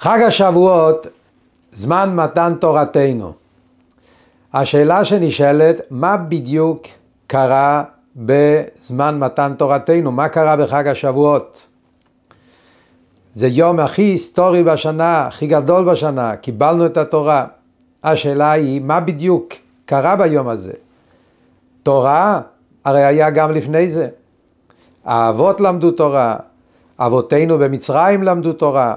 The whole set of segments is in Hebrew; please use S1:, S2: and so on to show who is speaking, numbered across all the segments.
S1: חג השבועות, זמן מתן תורתנו. השאלה שנשאלת, מה בדיוק קרה בזמן מתן תורתנו? מה קרה בחג השבועות? זה יום הכי היסטורי בשנה, הכי גדול בשנה, קיבלנו את התורה. השאלה היא, מה בדיוק קרה ביום הזה? תורה הרי היה גם לפני זה. האבות למדו תורה, אבותינו במצרים למדו תורה.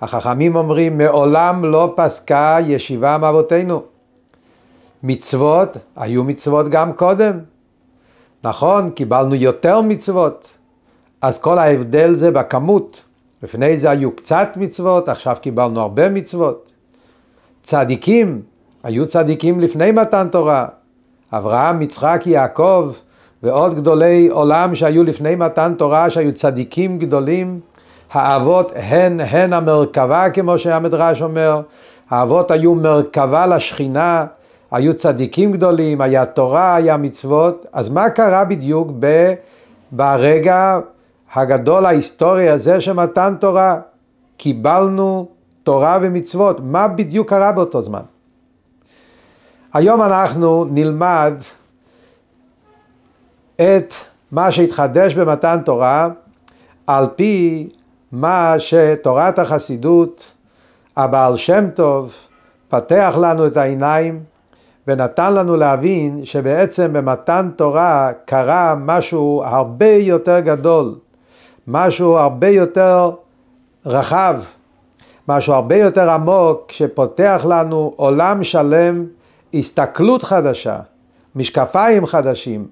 S1: החכמים אומרים, מעולם לא פסקה ישיבה מאבותינו. מצוות, היו מצוות גם קודם. נכון, קיבלנו יותר מצוות. אז כל ההבדל זה בכמות. לפני זה היו קצת מצוות, עכשיו קיבלנו הרבה מצוות. צדיקים, היו צדיקים לפני מתן תורה. אברהם, יצחק, יעקב ועוד גדולי עולם שהיו לפני מתן תורה, שהיו צדיקים גדולים. האבות הן הן המרכבה, כמו שהמדרש אומר. האבות היו מרכבה לשכינה, היו צדיקים גדולים, היה תורה, היה מצוות. אז מה קרה בדיוק ב, ברגע הגדול ההיסטורי הזה של מתן תורה? קיבלנו תורה ומצוות. מה בדיוק קרה באותו זמן? היום אנחנו נלמד את מה שהתחדש במתן תורה על פי מה שתורת החסידות, הבעל שם טוב, פתח לנו את העיניים ונתן לנו להבין שבעצם במתן תורה קרה משהו הרבה יותר גדול, משהו הרבה יותר רחב, משהו הרבה יותר עמוק, שפותח לנו עולם שלם, הסתכלות חדשה, משקפיים חדשים,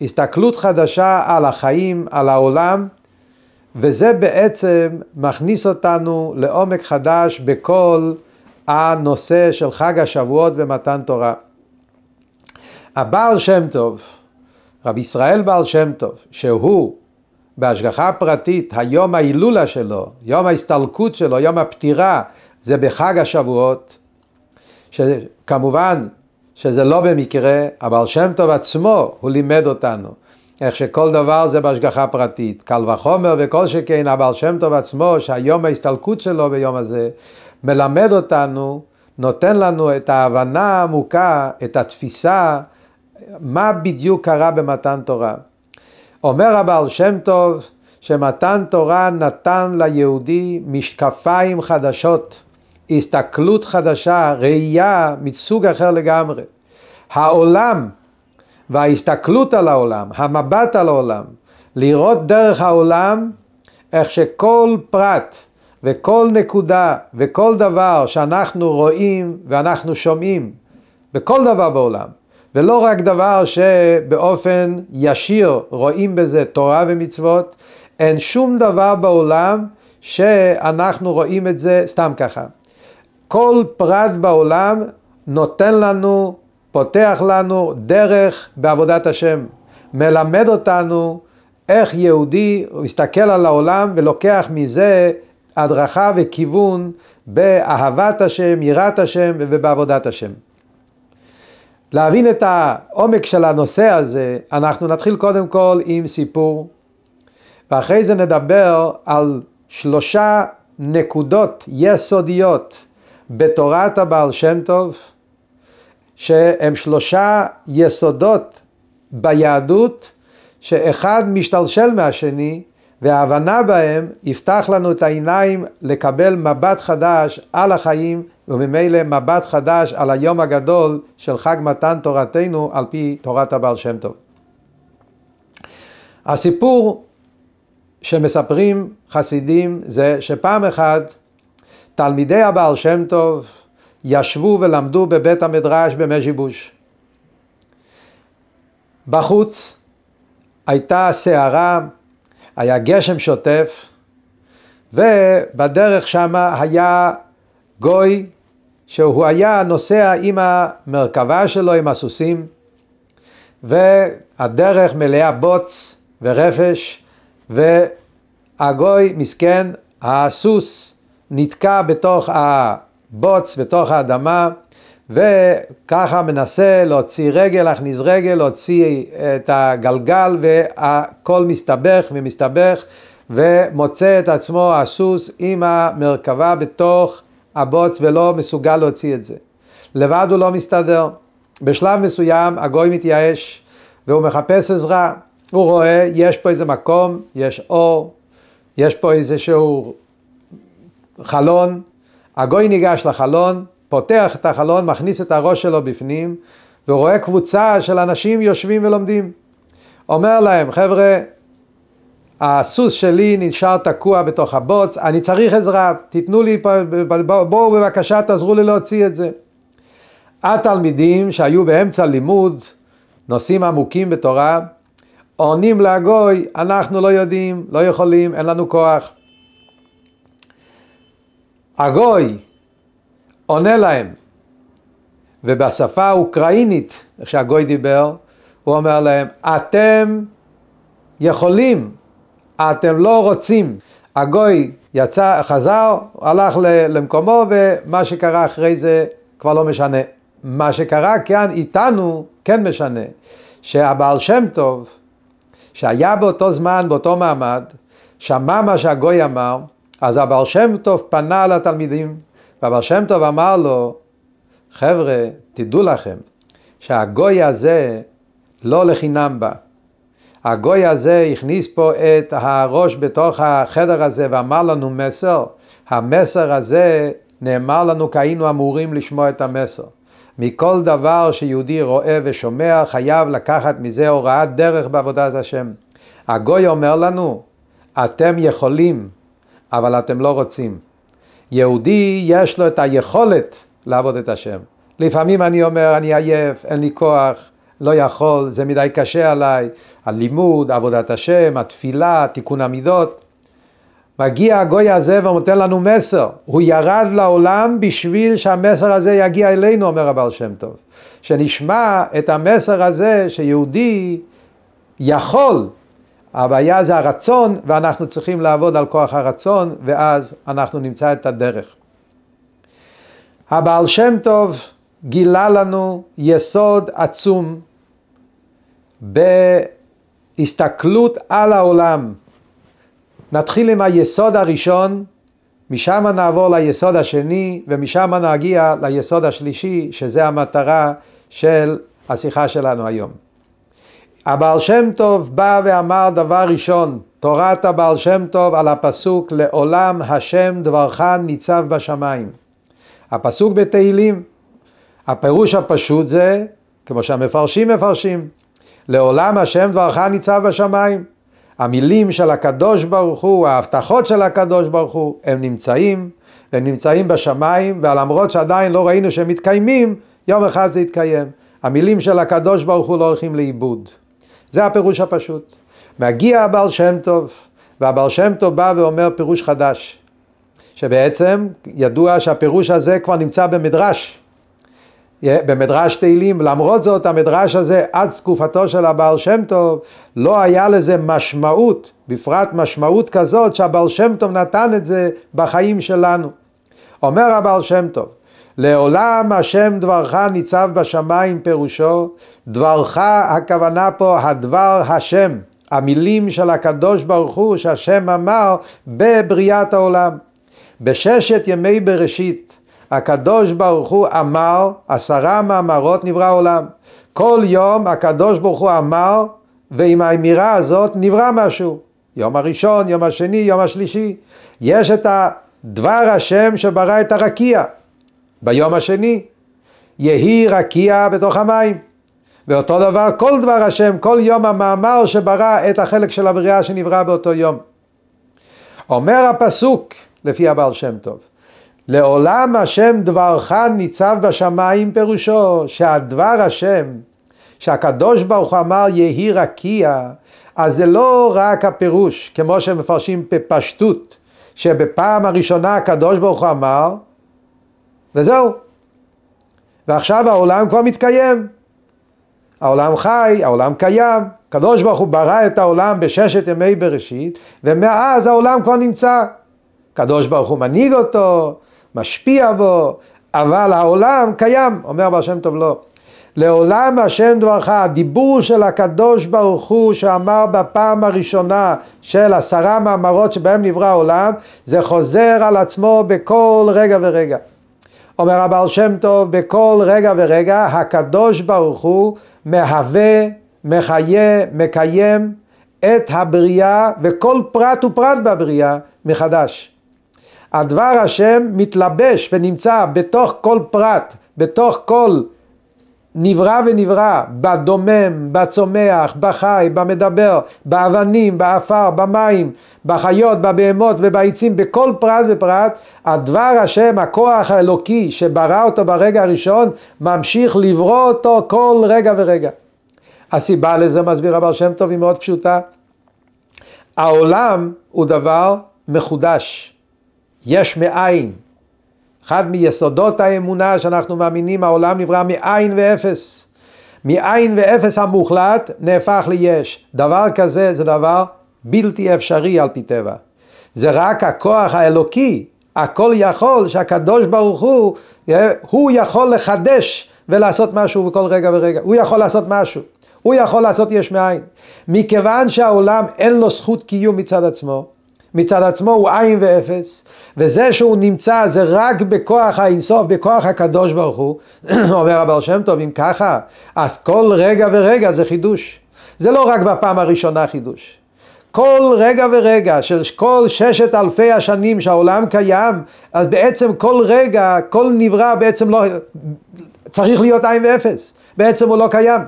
S1: הסתכלות חדשה על החיים, על העולם, וזה בעצם מכניס אותנו לעומק חדש בכל הנושא של חג השבועות ומתן תורה. הבעל שם טוב, רבי ישראל בעל שם טוב, שהוא בהשגחה פרטית, היום ההילולה שלו, יום ההסתלקות שלו, יום הפטירה, זה בחג השבועות, שכמובן שזה לא במקרה, הבעל שם טוב עצמו, הוא לימד אותנו. איך שכל דבר זה בהשגחה פרטית. קל וחומר וכל שכן הבעל שם טוב עצמו, שהיום ההסתלקות שלו ביום הזה, מלמד אותנו, נותן לנו את ההבנה העמוקה, את התפיסה, מה בדיוק קרה במתן תורה. אומר הבעל שם טוב, שמתן תורה נתן ליהודי משקפיים חדשות, הסתכלות חדשה, ראייה מסוג אחר לגמרי. העולם וההסתכלות על העולם, המבט על העולם, לראות דרך העולם איך שכל פרט וכל נקודה וכל דבר שאנחנו רואים ואנחנו שומעים בכל דבר בעולם, ולא רק דבר שבאופן ישיר רואים בזה תורה ומצוות, אין שום דבר בעולם שאנחנו רואים את זה סתם ככה. כל פרט בעולם נותן לנו פותח לנו דרך בעבודת השם, מלמד אותנו איך יהודי מסתכל על העולם ולוקח מזה הדרכה וכיוון באהבת השם, יראת השם ובעבודת השם. להבין את העומק של הנושא הזה, אנחנו נתחיל קודם כל עם סיפור, ואחרי זה נדבר על שלושה נקודות יסודיות בתורת הבעל שם טוב, שהם שלושה יסודות ביהדות, שאחד משתלשל מהשני, וההבנה בהם יפתח לנו את העיניים לקבל מבט חדש על החיים, וממילא מבט חדש על היום הגדול של חג מתן תורתנו על פי תורת הבעל שם טוב. הסיפור שמספרים חסידים זה שפעם אחת תלמידי הבעל שם טוב ישבו ולמדו בבית המדרש במז'יבוש. בחוץ הייתה סערה, היה גשם שוטף, ובדרך שמה היה גוי שהוא היה נוסע עם המרכבה שלו, עם הסוסים, והדרך מלאה בוץ ורפש, והגוי מסכן, הסוס נתקע בתוך ה... בוץ בתוך האדמה, וככה מנסה להוציא רגל, להכניס רגל, להוציא את הגלגל, והכל מסתבך ומסתבך, ומוצא את עצמו הסוס עם המרכבה בתוך הבוץ ולא מסוגל להוציא את זה. לבד הוא לא מסתדר. בשלב מסוים הגוי מתייאש והוא מחפש עזרה. הוא רואה, יש פה איזה מקום, יש אור, יש פה איזשהו חלון. הגוי ניגש לחלון, פותח את החלון, מכניס את הראש שלו בפנים, ורואה קבוצה של אנשים יושבים ולומדים. אומר להם, חבר'ה, הסוס שלי נשאר תקוע בתוך הבוץ, אני צריך עזרה, תיתנו לי, בואו בבקשה תעזרו לי להוציא את זה. התלמידים שהיו באמצע לימוד, נושאים עמוקים בתורה, עונים לגוי, אנחנו לא יודעים, לא יכולים, אין לנו כוח. הגוי עונה להם, ובשפה האוקראינית, איך שהגוי דיבר, הוא אומר להם, אתם יכולים, אתם לא רוצים. הגוי יצא, חזר, הלך למקומו, ומה שקרה אחרי זה כבר לא משנה. מה שקרה כאן איתנו כן משנה. שהבעל שם טוב, שהיה באותו זמן, באותו מעמד, שמע מה שהגוי אמר, אז הבעל שם טוב פנה לתלמידים, והבעל שם טוב אמר לו, חבר'ה, תדעו לכם, שהגוי הזה לא לחינם בא. הגוי הזה הכניס פה את הראש בתוך החדר הזה ואמר לנו מסר. המסר הזה נאמר לנו כי היינו אמורים לשמוע את המסר. מכל דבר שיהודי רואה ושומע חייב לקחת מזה הוראת דרך בעבודת השם. הגוי אומר לנו, אתם יכולים, אבל אתם לא רוצים. יהודי יש לו את היכולת לעבוד את השם. לפעמים אני אומר, אני עייף, אין לי כוח, לא יכול, זה מדי קשה עליי, הלימוד, עבודת השם, התפילה, תיקון המידות. מגיע הגוי הזה ונותן לנו מסר, הוא ירד לעולם בשביל שהמסר הזה יגיע אלינו, אומר הבעל שם טוב. שנשמע את המסר הזה שיהודי יכול, הבעיה זה הרצון ואנחנו צריכים לעבוד על כוח הרצון ואז אנחנו נמצא את הדרך. הבעל שם טוב גילה לנו יסוד עצום בהסתכלות על העולם. נתחיל עם היסוד הראשון, משם נעבור ליסוד השני, ומשם נגיע ליסוד השלישי, שזה המטרה של השיחה שלנו היום. הבעל שם טוב בא ואמר דבר ראשון, תורת הבעל שם טוב על הפסוק לעולם השם דברך ניצב בשמיים. הפסוק בתהילים, הפירוש הפשוט זה, כמו שהמפרשים מפרשים, לעולם השם דברך ניצב בשמיים. המילים של הקדוש ברוך הוא, ההבטחות של הקדוש ברוך הוא, הם נמצאים, הם נמצאים בשמיים, ולמרות שעדיין לא ראינו שהם מתקיימים, יום אחד זה יתקיים. המילים של הקדוש ברוך הוא לא הולכים לאיבוד. זה הפירוש הפשוט. מגיע הבעל שם טוב, והבעל שם טוב בא ואומר פירוש חדש, שבעצם ידוע שהפירוש הזה כבר נמצא במדרש. במדרש תהילים, למרות זאת המדרש הזה עד תקופתו של הבעל שם טוב לא היה לזה משמעות, בפרט משמעות כזאת שהבעל שם טוב נתן את זה בחיים שלנו. אומר הבעל שם טוב, לעולם השם דברך ניצב בשמיים פירושו, דברך הכוונה פה הדבר השם, המילים של הקדוש ברוך הוא שהשם אמר בבריאת העולם. בששת ימי בראשית הקדוש ברוך הוא אמר, עשרה מאמרות נברא העולם. כל יום הקדוש ברוך הוא אמר, ועם האמירה הזאת נברא משהו. יום הראשון, יום השני, יום השלישי. יש את הדבר השם שברא את הרקיע. ביום השני, יהי רקיע בתוך המים. ואותו דבר כל דבר השם, כל יום המאמר שברא את החלק של הבריאה שנברא באותו יום. אומר הפסוק, לפי הבעל שם טוב, לעולם השם דברך ניצב בשמיים פירושו שהדבר השם שהקדוש ברוך הוא אמר יהי רקיע אז זה לא רק הפירוש כמו שמפרשים בפשטות שבפעם הראשונה הקדוש ברוך הוא אמר וזהו ועכשיו העולם כבר מתקיים העולם חי, העולם קיים, הקדוש ברוך הוא ברא את העולם בששת ימי בראשית ומאז העולם כבר נמצא הקדוש ברוך הוא מנהיג אותו, משפיע בו, אבל העולם קיים, אומר בר שם טוב לא. לעולם השם דברך, הדיבור של הקדוש ברוך הוא שאמר בפעם הראשונה של עשרה מאמרות שבהם נברא העולם, זה חוזר על עצמו בכל רגע ורגע. אומר הבעל שם טוב, בכל רגע ורגע הקדוש ברוך הוא מהווה, מחיה, מקיים את הבריאה וכל פרט ופרט בבריאה מחדש. הדבר השם מתלבש ונמצא בתוך כל פרט, בתוך כל נברא ונברא, בדומם, בצומח, בחי, במדבר, באבנים, באפר, במים, בחיות, בבהמות ובעצים, בכל פרט ופרט, הדבר השם, הכוח האלוקי שברא אותו ברגע הראשון, ממשיך לברוא אותו כל רגע ורגע. הסיבה לזה, מסביר הבעל שם טוב, היא מאוד פשוטה. העולם הוא דבר מחודש, יש מאין. אחד מיסודות האמונה שאנחנו מאמינים, העולם נברא מאין ואפס. מאין ואפס המוחלט נהפך ליש. דבר כזה זה דבר בלתי אפשרי על פי טבע. זה רק הכוח האלוקי, הכל יכול, שהקדוש ברוך הוא, הוא יכול לחדש ולעשות משהו בכל רגע ורגע. הוא יכול לעשות משהו. הוא יכול לעשות יש מאין. מכיוון שהעולם אין לו זכות קיום מצד עצמו, מצד עצמו הוא עין ואפס, וזה שהוא נמצא זה רק בכוח האינסוף, בכוח הקדוש ברוך הוא, אומר הבעל שם טוב, אם ככה, אז כל רגע ורגע זה חידוש. זה לא רק בפעם הראשונה חידוש. כל רגע ורגע של כל ששת אלפי השנים שהעולם קיים, אז בעצם כל רגע, כל נברא בעצם לא, צריך להיות עין ואפס, בעצם הוא לא קיים.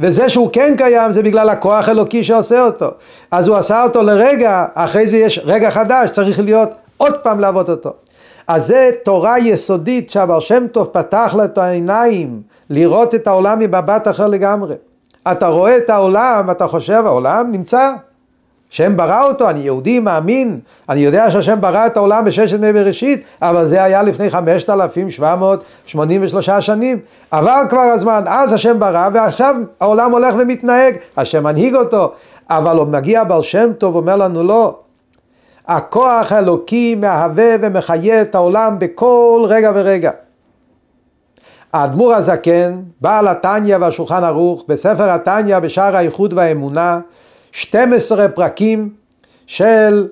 S1: וזה שהוא כן קיים זה בגלל הכוח אלוקי שעושה אותו. אז הוא עשה אותו לרגע, אחרי זה יש רגע חדש, צריך להיות עוד פעם לעבוד אותו. אז זה תורה יסודית שהבר שם טוב פתח לה את העיניים לראות את העולם מבט אחר לגמרי. אתה רואה את העולם, אתה חושב, העולם נמצא. השם ברא אותו, אני יהודי מאמין, אני יודע שהשם ברא את העולם בששת מי בראשית, אבל זה היה לפני 5,783 שנים. עבר כבר הזמן, אז השם ברא, ועכשיו העולם הולך ומתנהג, השם מנהיג אותו, אבל הוא מגיע בעל שם טוב, אומר לנו לא. הכוח האלוקי מהווה ומחיה את העולם בכל רגע ורגע. האדמו"ר הזקן, בעל התניא והשולחן ערוך, בספר התניא בשער האיחוד והאמונה, 12 פרקים של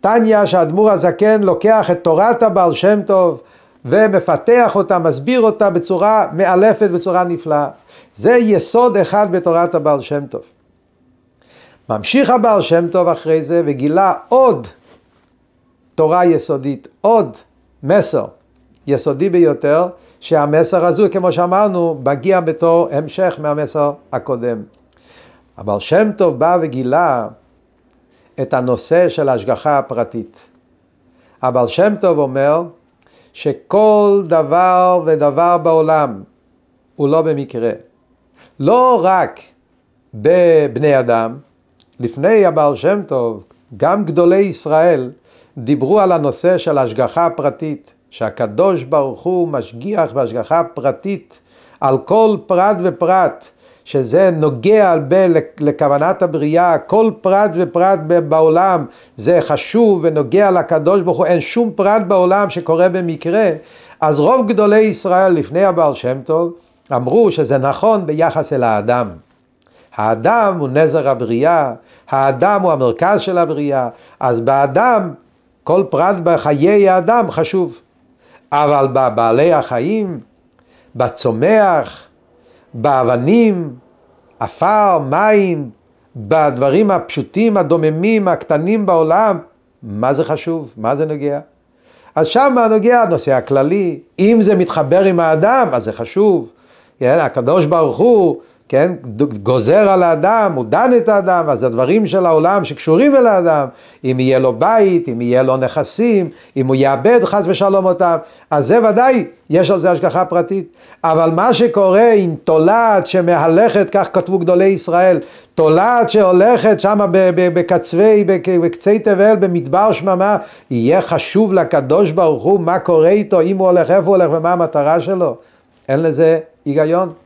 S1: תניא שהאדמו"ר הזקן לוקח את תורת הבעל שם טוב ומפתח אותה, מסביר אותה בצורה מאלפת, בצורה נפלאה. זה יסוד אחד בתורת הבעל שם טוב. ממשיך הבעל שם טוב אחרי זה וגילה עוד תורה יסודית, עוד מסר יסודי ביותר, שהמסר הזו, כמו שאמרנו, מגיע בתור המשך מהמסר הקודם. אבל שם טוב בא וגילה את הנושא של ההשגחה הפרטית. אבל שם טוב אומר שכל דבר ודבר בעולם הוא לא במקרה. לא רק בבני אדם, לפני הבעל שם טוב, גם גדולי ישראל דיברו על הנושא של השגחה פרטית, שהקדוש ברוך הוא משגיח בהשגחה פרטית על כל פרט ופרט, שזה נוגע לכוונת הבריאה, כל פרט ופרט בעולם זה חשוב ונוגע לקדוש ברוך הוא, אין שום פרט בעולם שקורה במקרה, אז רוב גדולי ישראל לפני הבעל שם טוב אמרו שזה נכון ביחס אל האדם. האדם הוא נזר הבריאה, האדם הוא המרכז של הבריאה, אז באדם כל פרט בחיי האדם חשוב. אבל בבעלי החיים, בצומח, באבנים, עפר, מים, בדברים הפשוטים, הדוממים, הקטנים בעולם, מה זה חשוב? מה זה נוגע? אז שם נוגע הנושא הכללי, אם זה מתחבר עם האדם, אז זה חשוב. הקדוש ברוך הוא כן, גוזר על האדם, הוא דן את האדם, אז הדברים של העולם שקשורים אל האדם, אם יהיה לו בית, אם יהיה לו נכסים, אם הוא יאבד חס ושלום אותם, אז זה ודאי, יש על זה השגחה פרטית. אבל מה שקורה עם תולעת שמהלכת, כך כתבו גדולי ישראל, תולעת שהולכת שם בקצווי, בקצי תבל, במדבר שממה, יהיה חשוב לקדוש ברוך הוא מה קורה איתו, אם הוא הולך, איפה הוא הולך ומה המטרה שלו. אין לזה היגיון.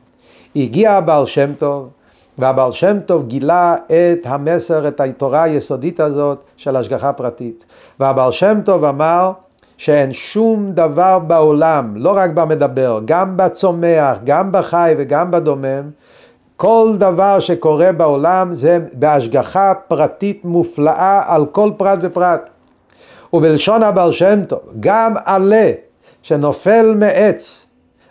S1: הגיע הבעל שם טוב, והבעל שם טוב גילה את המסר, את התורה היסודית הזאת של השגחה פרטית. והבעל שם טוב אמר שאין שום דבר בעולם, לא רק במדבר, גם בצומח, גם בחי וגם בדומם, כל דבר שקורה בעולם זה בהשגחה פרטית מופלאה על כל פרט ופרט. ובלשון הבעל שם טוב, גם עלה שנופל מעץ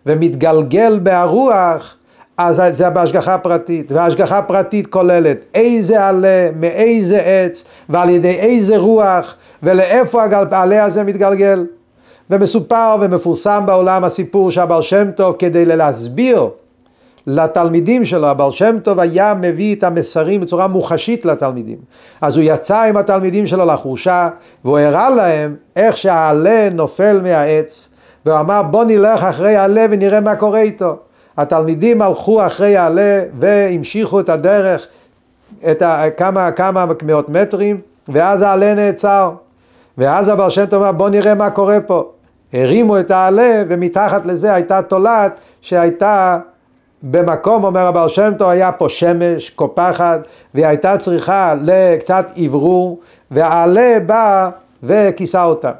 S1: ומתגלגל בהרוח, אז זה בהשגחה פרטית, והשגחה פרטית כוללת איזה עלה, מאיזה עץ, ועל ידי איזה רוח, ולאיפה העלה הזה מתגלגל. ומסופר ומפורסם בעולם הסיפור שהבעל שם טוב כדי להסביר לתלמידים שלו, הבעל שם טוב היה מביא את המסרים בצורה מוחשית לתלמידים. אז הוא יצא עם התלמידים שלו לחורשה, והוא הראה להם איך שהעלה נופל מהעץ, והוא אמר בוא נלך אחרי העלה ונראה מה קורה איתו. התלמידים הלכו אחרי העלה והמשיכו את הדרך את ה, כמה, כמה מאות מטרים, ואז העלה נעצר. ואז הבעל שם טוב אמר בוא נראה מה קורה פה. הרימו את העלה ומתחת לזה הייתה תולעת שהייתה במקום, אומר הבעל שם טוב, היה פה שמש קופחת והיא הייתה צריכה לקצת אוורור והעלה בא וכיסה אותה.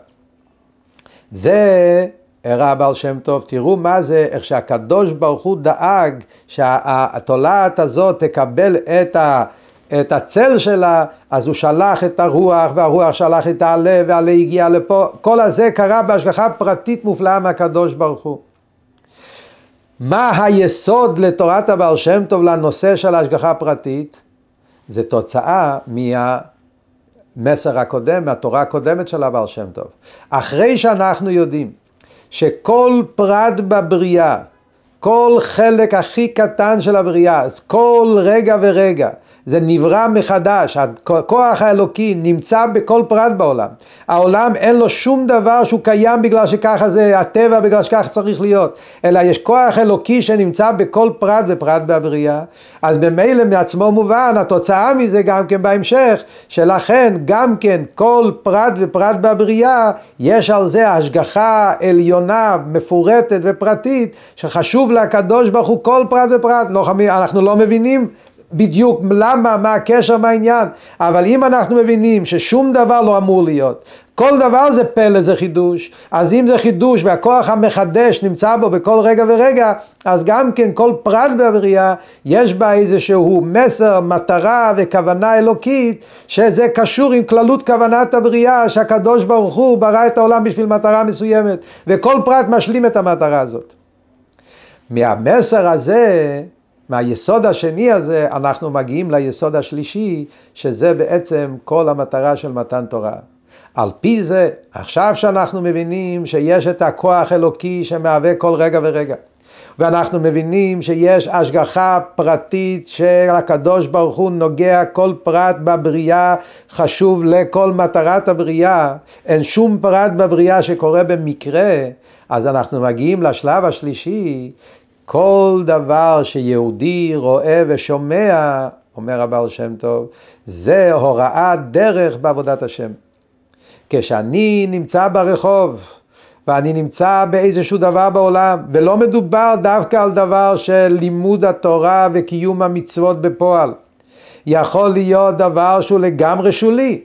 S1: זה הראה הבעל שם טוב, תראו מה זה, איך שהקדוש ברוך הוא דאג שהתולעת הזאת תקבל את, ה, את הצל שלה, אז הוא שלח את הרוח, והרוח שלח את העלה, והעלה הגיע לפה, כל הזה קרה בהשגחה פרטית מופלאה מהקדוש ברוך הוא. מה היסוד לתורת הבעל שם טוב לנושא של ההשגחה הפרטית? זה תוצאה מהמסר הקודם, מהתורה הקודמת של הבעל שם טוב. אחרי שאנחנו יודעים שכל פרט בבריאה, כל חלק הכי קטן של הבריאה, כל רגע ורגע, זה נברא מחדש, הכוח האלוקי נמצא בכל פרט בעולם. העולם אין לו שום דבר שהוא קיים בגלל שככה זה הטבע, בגלל שככה צריך להיות, אלא יש כוח אלוקי שנמצא בכל פרט ופרט בבריאה, אז במילא מעצמו מובן, התוצאה מזה גם כן בהמשך, שלכן גם כן כל פרט ופרט בבריאה, יש על זה השגחה עליונה, מפורטת ופרטית, שחשוב לקדוש ברוך הוא כל פרט ופרט, לא, אנחנו לא מבינים בדיוק למה, מה הקשר, מה העניין, אבל אם אנחנו מבינים ששום דבר לא אמור להיות, כל דבר זה פלא, זה חידוש, אז אם זה חידוש והכוח המחדש נמצא בו בכל רגע ורגע, אז גם כן כל פרט בבריאה יש בה איזשהו מסר, מטרה וכוונה אלוקית, שזה קשור עם כללות כוונת הבריאה, שהקדוש ברוך הוא ברא את העולם בשביל מטרה מסוימת, וכל פרט משלים את המטרה הזאת. מהמסר הזה מהיסוד השני הזה אנחנו מגיעים ליסוד השלישי, שזה בעצם כל המטרה של מתן תורה. על פי זה, עכשיו שאנחנו מבינים שיש את הכוח אלוקי שמהווה כל רגע ורגע, ואנחנו מבינים שיש השגחה פרטית של הקדוש ברוך הוא נוגע כל פרט בבריאה, חשוב לכל מטרת הבריאה, אין שום פרט בבריאה שקורה במקרה, אז אנחנו מגיעים לשלב השלישי, כל דבר שיהודי רואה ושומע, אומר הבעל שם טוב, זה הוראת דרך בעבודת השם. כשאני נמצא ברחוב, ואני נמצא באיזשהו דבר בעולם, ולא מדובר דווקא על דבר של לימוד התורה וקיום המצוות בפועל. יכול להיות דבר שהוא לגמרי שולי.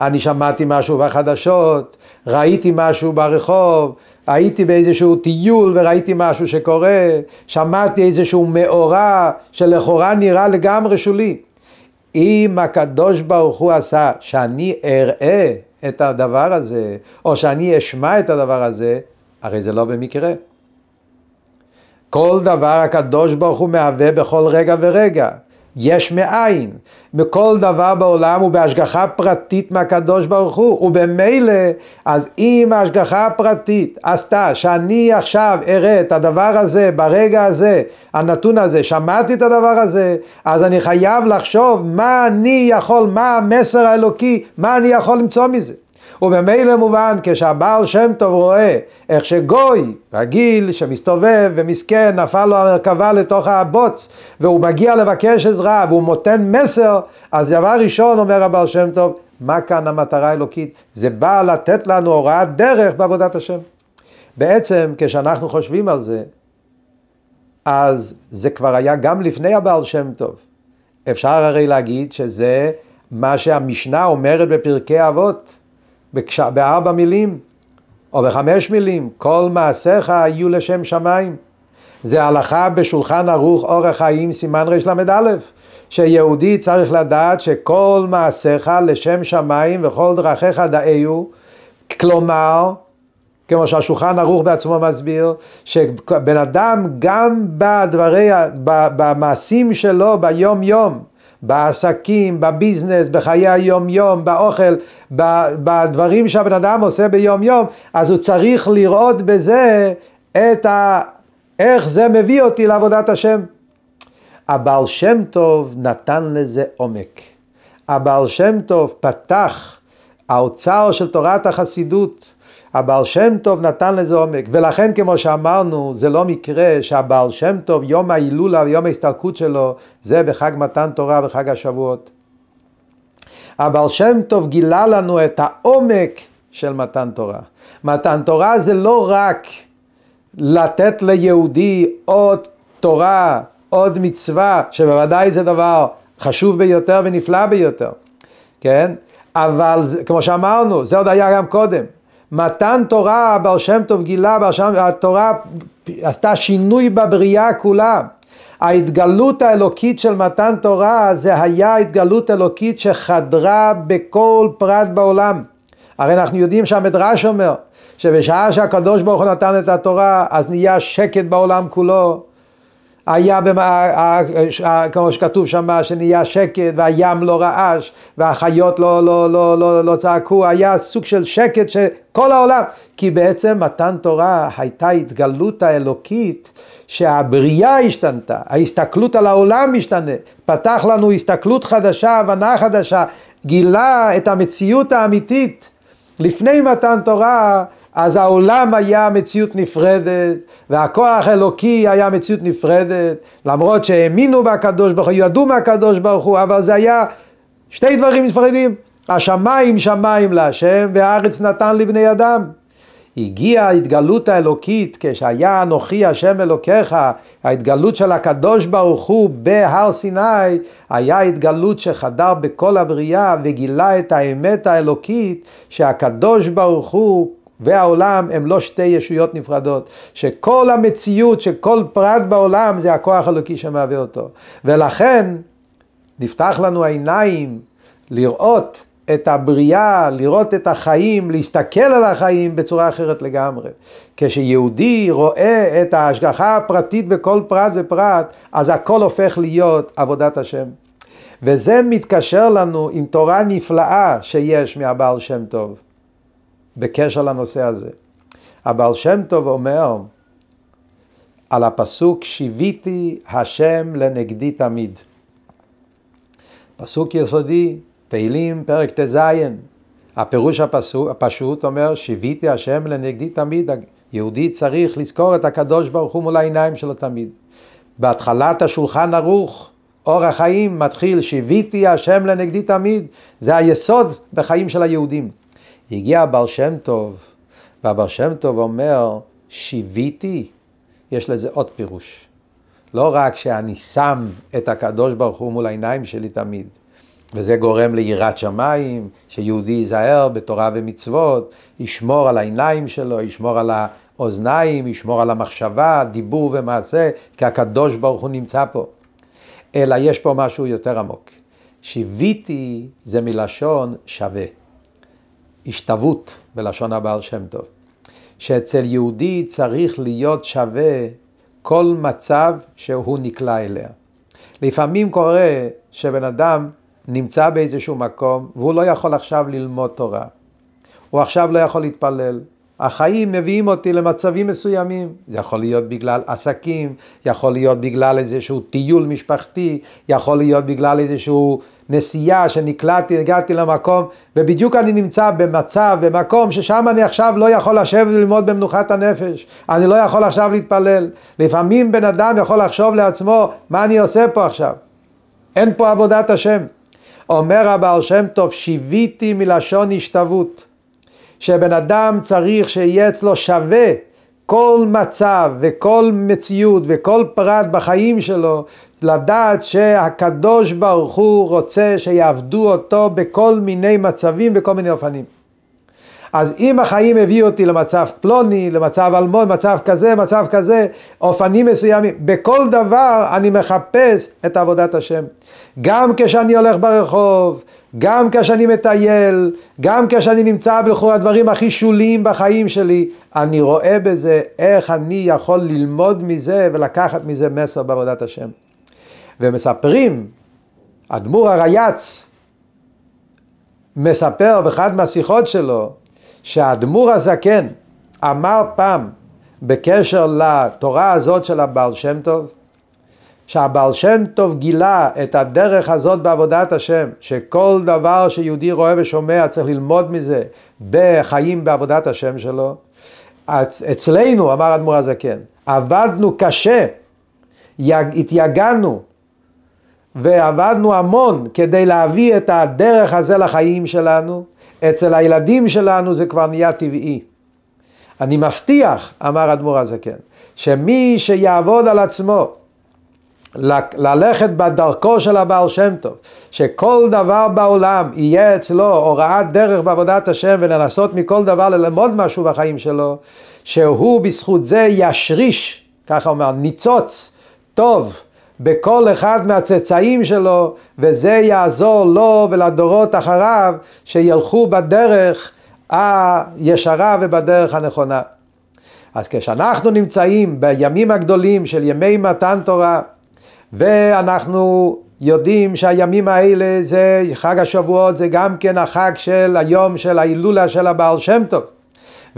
S1: אני שמעתי משהו בחדשות, ראיתי משהו ברחוב, הייתי באיזשהו טיול וראיתי משהו שקורה, שמעתי איזשהו מאורע שלכאורה נראה לגמרי שולי. אם הקדוש ברוך הוא עשה שאני אראה את הדבר הזה, או שאני אשמע את הדבר הזה, הרי זה לא במקרה. כל דבר הקדוש ברוך הוא מהווה בכל רגע ורגע. יש מאין. מכל דבר בעולם הוא בהשגחה פרטית מהקדוש ברוך הוא, ובמילא, אז אם ההשגחה הפרטית עשתה שאני עכשיו אראה את הדבר הזה ברגע הזה, הנתון הזה, שמעתי את הדבר הזה, אז אני חייב לחשוב מה אני יכול, מה המסר האלוקי, מה אני יכול למצוא מזה. וממילא מובן כשהבעל שם טוב רואה איך שגוי רגיל שמסתובב ומסכן נפל לו המרכבה לתוך הבוץ והוא מגיע לבקש עזרה והוא נותן מסר אז דבר ראשון אומר הבעל שם טוב מה כאן המטרה האלוקית? זה בא לתת לנו הוראת דרך בעבודת השם. בעצם כשאנחנו חושבים על זה אז זה כבר היה גם לפני הבעל שם טוב. אפשר הרי להגיד שזה מה שהמשנה אומרת בפרקי אבות בקש... בארבע מילים או בחמש מילים, כל מעשיך יהיו לשם שמיים. זה הלכה בשולחן ערוך אורח חיים סימן רל"א, שיהודי צריך לדעת שכל מעשיך לשם שמיים וכל דרכיך דאיו, כלומר, כמו שהשולחן ערוך בעצמו מסביר, שבן אדם גם בדברי, במעשים שלו ביום יום, בעסקים, בביזנס, בחיי היום יום, באוכל, בדברים שהבן אדם עושה ביום יום, אז הוא צריך לראות בזה את ה... איך זה מביא אותי לעבודת השם. הבעל שם טוב נתן לזה עומק. הבעל שם טוב פתח האוצר של תורת החסידות. הבעל שם טוב נתן לזה עומק, ולכן כמו שאמרנו, זה לא מקרה שהבעל שם טוב, יום ההילולה ויום ההסתלקות שלו, זה בחג מתן תורה וחג השבועות. הבעל שם טוב גילה לנו את העומק של מתן תורה. מתן תורה זה לא רק לתת ליהודי עוד תורה, עוד מצווה, שבוודאי זה דבר חשוב ביותר ונפלא ביותר, כן? אבל כמו שאמרנו, זה עוד היה גם קודם. מתן תורה, בר שם טוב גילה, בר שם, התורה עשתה שינוי בבריאה כולה. ההתגלות האלוקית של מתן תורה זה היה התגלות אלוקית שחדרה בכל פרט בעולם. הרי אנחנו יודעים שהמדרש אומר שבשעה שהקדוש ברוך הוא נתן את התורה אז נהיה שקט בעולם כולו היה, במה, כמו שכתוב שם, שנהיה שקט והים לא רעש והחיות לא, לא, לא, לא, לא צעקו, היה סוג של שקט שכל העולם, כי בעצם מתן תורה הייתה התגלות האלוקית שהבריאה השתנתה, ההסתכלות על העולם משתנה, פתח לנו הסתכלות חדשה, הבנה חדשה, גילה את המציאות האמיתית. לפני מתן תורה אז העולם היה מציאות נפרדת, והכוח האלוקי היה מציאות נפרדת, למרות שהאמינו בקדוש ברוך הוא, ידעו מהקדוש ברוך הוא, אבל זה היה שתי דברים נפרדים, השמיים שמיים להשם, והארץ נתן לבני אדם. הגיעה ההתגלות האלוקית כשהיה אנוכי השם אלוקיך, ההתגלות של הקדוש ברוך הוא בהר סיני, היה התגלות שחדר בכל הבריאה וגילה את האמת האלוקית שהקדוש ברוך הוא והעולם הם לא שתי ישויות נפרדות, שכל המציאות, שכל פרט בעולם זה הכוח האלוקי שמהווה אותו. ולכן נפתח לנו העיניים לראות את הבריאה, לראות את החיים, להסתכל על החיים בצורה אחרת לגמרי. כשיהודי רואה את ההשגחה הפרטית בכל פרט ופרט, אז הכל הופך להיות עבודת השם. וזה מתקשר לנו עם תורה נפלאה שיש מהבעל שם טוב. בקשר לנושא הזה. הבעל שם טוב אומר על הפסוק שיוויתי השם לנגדי תמיד. פסוק יסודי, תהילים, פרק ט"ז. הפירוש הפסוק, הפשוט אומר שיוויתי השם לנגדי תמיד. יהודי צריך לזכור את הקדוש ברוך הוא מול העיניים שלו תמיד. בהתחלת השולחן ערוך, אור החיים מתחיל שיוויתי השם לנגדי תמיד. זה היסוד בחיים של היהודים. הגיע הבעל שם טוב, והבעל שם טוב אומר, שיוויתי, יש לזה עוד פירוש. לא רק שאני שם את הקדוש ברוך הוא מול העיניים שלי תמיד, וזה גורם ליראת שמיים, שיהודי ייזהר בתורה ומצוות, ישמור על העיניים שלו, ישמור על האוזניים, ישמור על המחשבה, דיבור ומעשה, כי הקדוש ברוך הוא נמצא פה. אלא יש פה משהו יותר עמוק. שיוויתי זה מלשון שווה. השתוות בלשון הבעל שם טוב. שאצל יהודי צריך להיות שווה כל מצב שהוא נקלע אליה. לפעמים קורה שבן אדם נמצא באיזשהו מקום והוא לא יכול עכשיו ללמוד תורה. הוא עכשיו לא יכול להתפלל. החיים מביאים אותי למצבים מסוימים. זה יכול להיות בגלל עסקים, יכול להיות בגלל איזשהו טיול משפחתי, יכול להיות בגלל איזשהו נסיעה שנקלעתי, הגעתי למקום, ובדיוק אני נמצא במצב, במקום ששם אני עכשיו לא יכול לשבת וללמוד במנוחת הנפש, אני לא יכול עכשיו להתפלל. לפעמים בן אדם יכול לחשוב לעצמו, מה אני עושה פה עכשיו? אין פה עבודת השם. אומר הבעל שם טוב, שיוויתי מלשון השתוות. שבן אדם צריך שיהיה אצלו שווה כל מצב וכל מציאות וכל פרט בחיים שלו, לדעת שהקדוש ברוך הוא רוצה שיעבדו אותו בכל מיני מצבים, בכל מיני אופנים. אז אם החיים הביאו אותי למצב פלוני, למצב אלמון, מצב כזה, מצב כזה, אופנים מסוימים, בכל דבר אני מחפש את עבודת השם. גם כשאני הולך ברחוב, גם כשאני מטייל, גם כשאני נמצא בלכאורה הדברים הכי שוליים בחיים שלי, אני רואה בזה איך אני יכול ללמוד מזה ולקחת מזה מסר בעבודת השם. ומספרים, אדמו"ר הרייץ מספר באחד מהשיחות שלו, שהאדמו"ר הזקן אמר פעם בקשר לתורה הזאת של הבעל שם טוב, שהבעל שם טוב גילה את הדרך הזאת בעבודת השם, שכל דבר שיהודי רואה ושומע צריך ללמוד מזה בחיים בעבודת השם שלו. אצלנו, אמר אדמו"ר הזקן, עבדנו קשה, התייגענו ועבדנו המון כדי להביא את הדרך הזה לחיים שלנו, אצל הילדים שלנו זה כבר נהיה טבעי. אני מבטיח, אמר אדמו"ר הזקן, שמי שיעבוד על עצמו ללכת בדרכו של הבעל שם טוב, שכל דבר בעולם יהיה אצלו הוראת דרך בעבודת השם ולנסות מכל דבר ללמוד משהו בחיים שלו, שהוא בזכות זה ישריש, ככה אומר, ניצוץ טוב בכל אחד מהצאצאים שלו, וזה יעזור לו ולדורות אחריו שילכו בדרך הישרה ובדרך הנכונה. אז כשאנחנו נמצאים בימים הגדולים של ימי מתן תורה, ואנחנו יודעים שהימים האלה זה חג השבועות, זה גם כן החג של היום של ההילולה של הבעל שם טוב.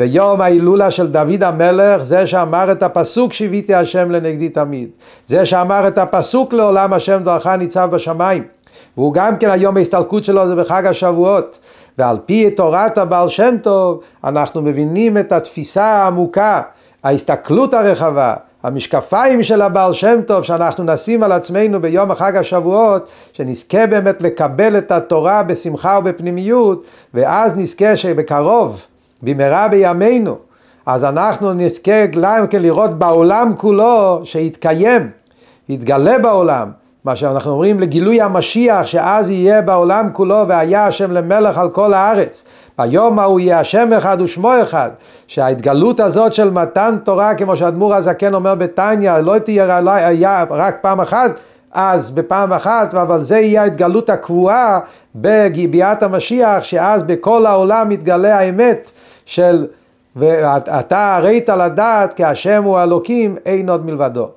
S1: ויום ההילולה של דוד המלך, זה שאמר את הפסוק שיוויתי השם לנגדי תמיד. זה שאמר את הפסוק לעולם השם דרכך ניצב בשמיים. והוא גם כן היום ההסתלקות שלו זה בחג השבועות. ועל פי תורת הבעל שם טוב, אנחנו מבינים את התפיסה העמוקה, ההסתכלות הרחבה, המשקפיים של הבעל שם טוב שאנחנו נשים על עצמנו ביום החג השבועות, שנזכה באמת לקבל את התורה בשמחה ובפנימיות, ואז נזכה שבקרוב במהרה בימינו, אז אנחנו נזכה גם כן לראות בעולם כולו שיתקיים, יתגלה בעולם, מה שאנחנו אומרים לגילוי המשיח, שאז יהיה בעולם כולו והיה השם למלך על כל הארץ. ביום ההוא יהיה השם אחד ושמו אחד, שההתגלות הזאת של מתן תורה, כמו שאדמו"ר הזקן אומר בתניא, לא תהיה רק פעם אחת, אז בפעם אחת, אבל זה יהיה ההתגלות הקבועה בגיביית המשיח, שאז בכל העולם מתגלה האמת של ואתה הראית לדעת כי השם הוא אלוקים, אין עוד מלבדו.